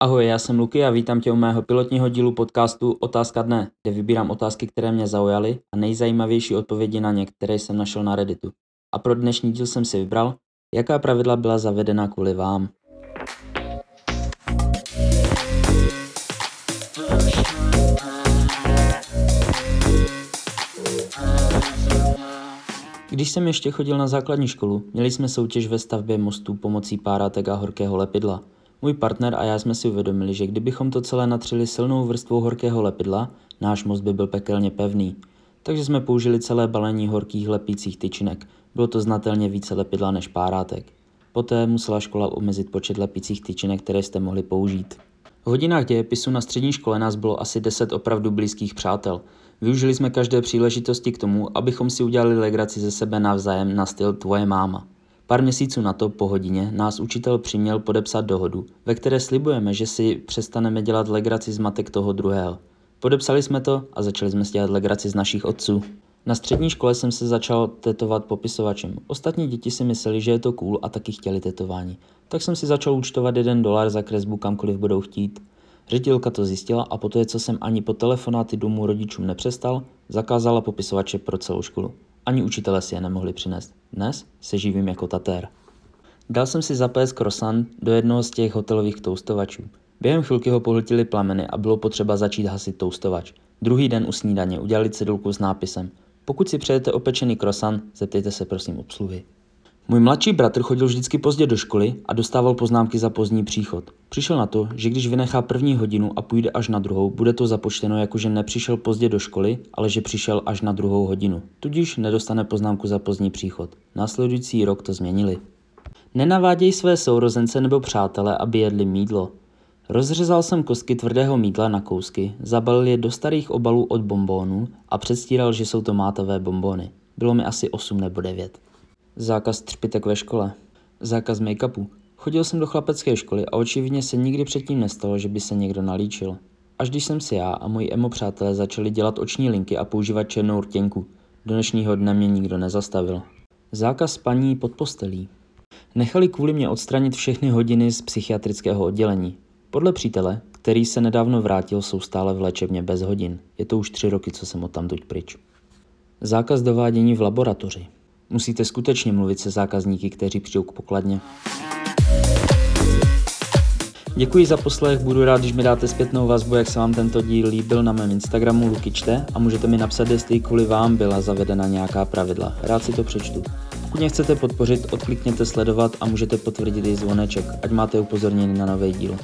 Ahoj, já jsem Luky a vítám tě u mého pilotního dílu podcastu Otázka dne, kde vybírám otázky, které mě zaujaly a nejzajímavější odpovědi na ně, které jsem našel na Redditu. A pro dnešní díl jsem si vybral, jaká pravidla byla zavedena kvůli vám. Když jsem ještě chodil na základní školu, měli jsme soutěž ve stavbě mostů pomocí páratek a horkého lepidla – můj partner a já jsme si uvědomili, že kdybychom to celé natřeli silnou vrstvou horkého lepidla, náš most by byl pekelně pevný. Takže jsme použili celé balení horkých lepících tyčinek. Bylo to znatelně více lepidla než párátek. Poté musela škola omezit počet lepících tyčinek, které jste mohli použít. V hodinách dějepisu na střední škole nás bylo asi 10 opravdu blízkých přátel. Využili jsme každé příležitosti k tomu, abychom si udělali legraci ze sebe navzájem na styl tvoje máma. Pár měsíců na to, po hodině, nás učitel přiměl podepsat dohodu, ve které slibujeme, že si přestaneme dělat legraci z matek toho druhého. Podepsali jsme to a začali jsme si dělat legraci z našich otců. Na střední škole jsem se začal tetovat popisovačem. Ostatní děti si mysleli, že je to cool a taky chtěli tetování. Tak jsem si začal účtovat jeden dolar za kresbu kamkoliv budou chtít. Ředitelka to zjistila a poté, co jsem ani po telefonáty domů rodičům nepřestal, zakázala popisovače pro celou školu. Ani učitele si je nemohli přinést. Dnes se živím jako tatér. Dal jsem si zapést croissant do jednoho z těch hotelových toustovačů. Během chvilky ho pohltili plameny a bylo potřeba začít hasit toustovač. Druhý den u snídaně udělali cedulku s nápisem Pokud si přejete opečený croissant, zeptejte se prosím obsluhy. Můj mladší bratr chodil vždycky pozdě do školy a dostával poznámky za pozdní příchod. Přišel na to, že když vynechá první hodinu a půjde až na druhou, bude to započteno jako že nepřišel pozdě do školy, ale že přišel až na druhou hodinu. Tudíž nedostane poznámku za pozdní příchod. Následující rok to změnili. Nenaváděj své sourozence nebo přátele, aby jedli mídlo. Rozřezal jsem kostky tvrdého mídla na kousky, zabalil je do starých obalů od bombónů a předstíral, že jsou to mátové bombóny. Bylo mi asi 8 nebo 9. Zákaz třpitek ve škole. Zákaz make-upu. Chodil jsem do chlapecké školy a očividně se nikdy předtím nestalo, že by se někdo nalíčil. Až když jsem si já a moji emo přátelé začali dělat oční linky a používat černou rtěnku. Do dnešního dne mě nikdo nezastavil. Zákaz spaní pod postelí. Nechali kvůli mě odstranit všechny hodiny z psychiatrického oddělení. Podle přítele, který se nedávno vrátil, jsou stále v léčebně bez hodin. Je to už tři roky, co jsem o tam pryč. Zákaz dovádění v laboratoři. Musíte skutečně mluvit se zákazníky, kteří přijdou k pokladně. Děkuji za poslech, budu rád, když mi dáte zpětnou vazbu, jak se vám tento díl líbil na mém Instagramu Lukyčte a můžete mi napsat, jestli kvůli vám byla zavedena nějaká pravidla. Rád si to přečtu. Pokud mě chcete podpořit, odklikněte sledovat a můžete potvrdit i zvoneček, ať máte upozornění na nový díl.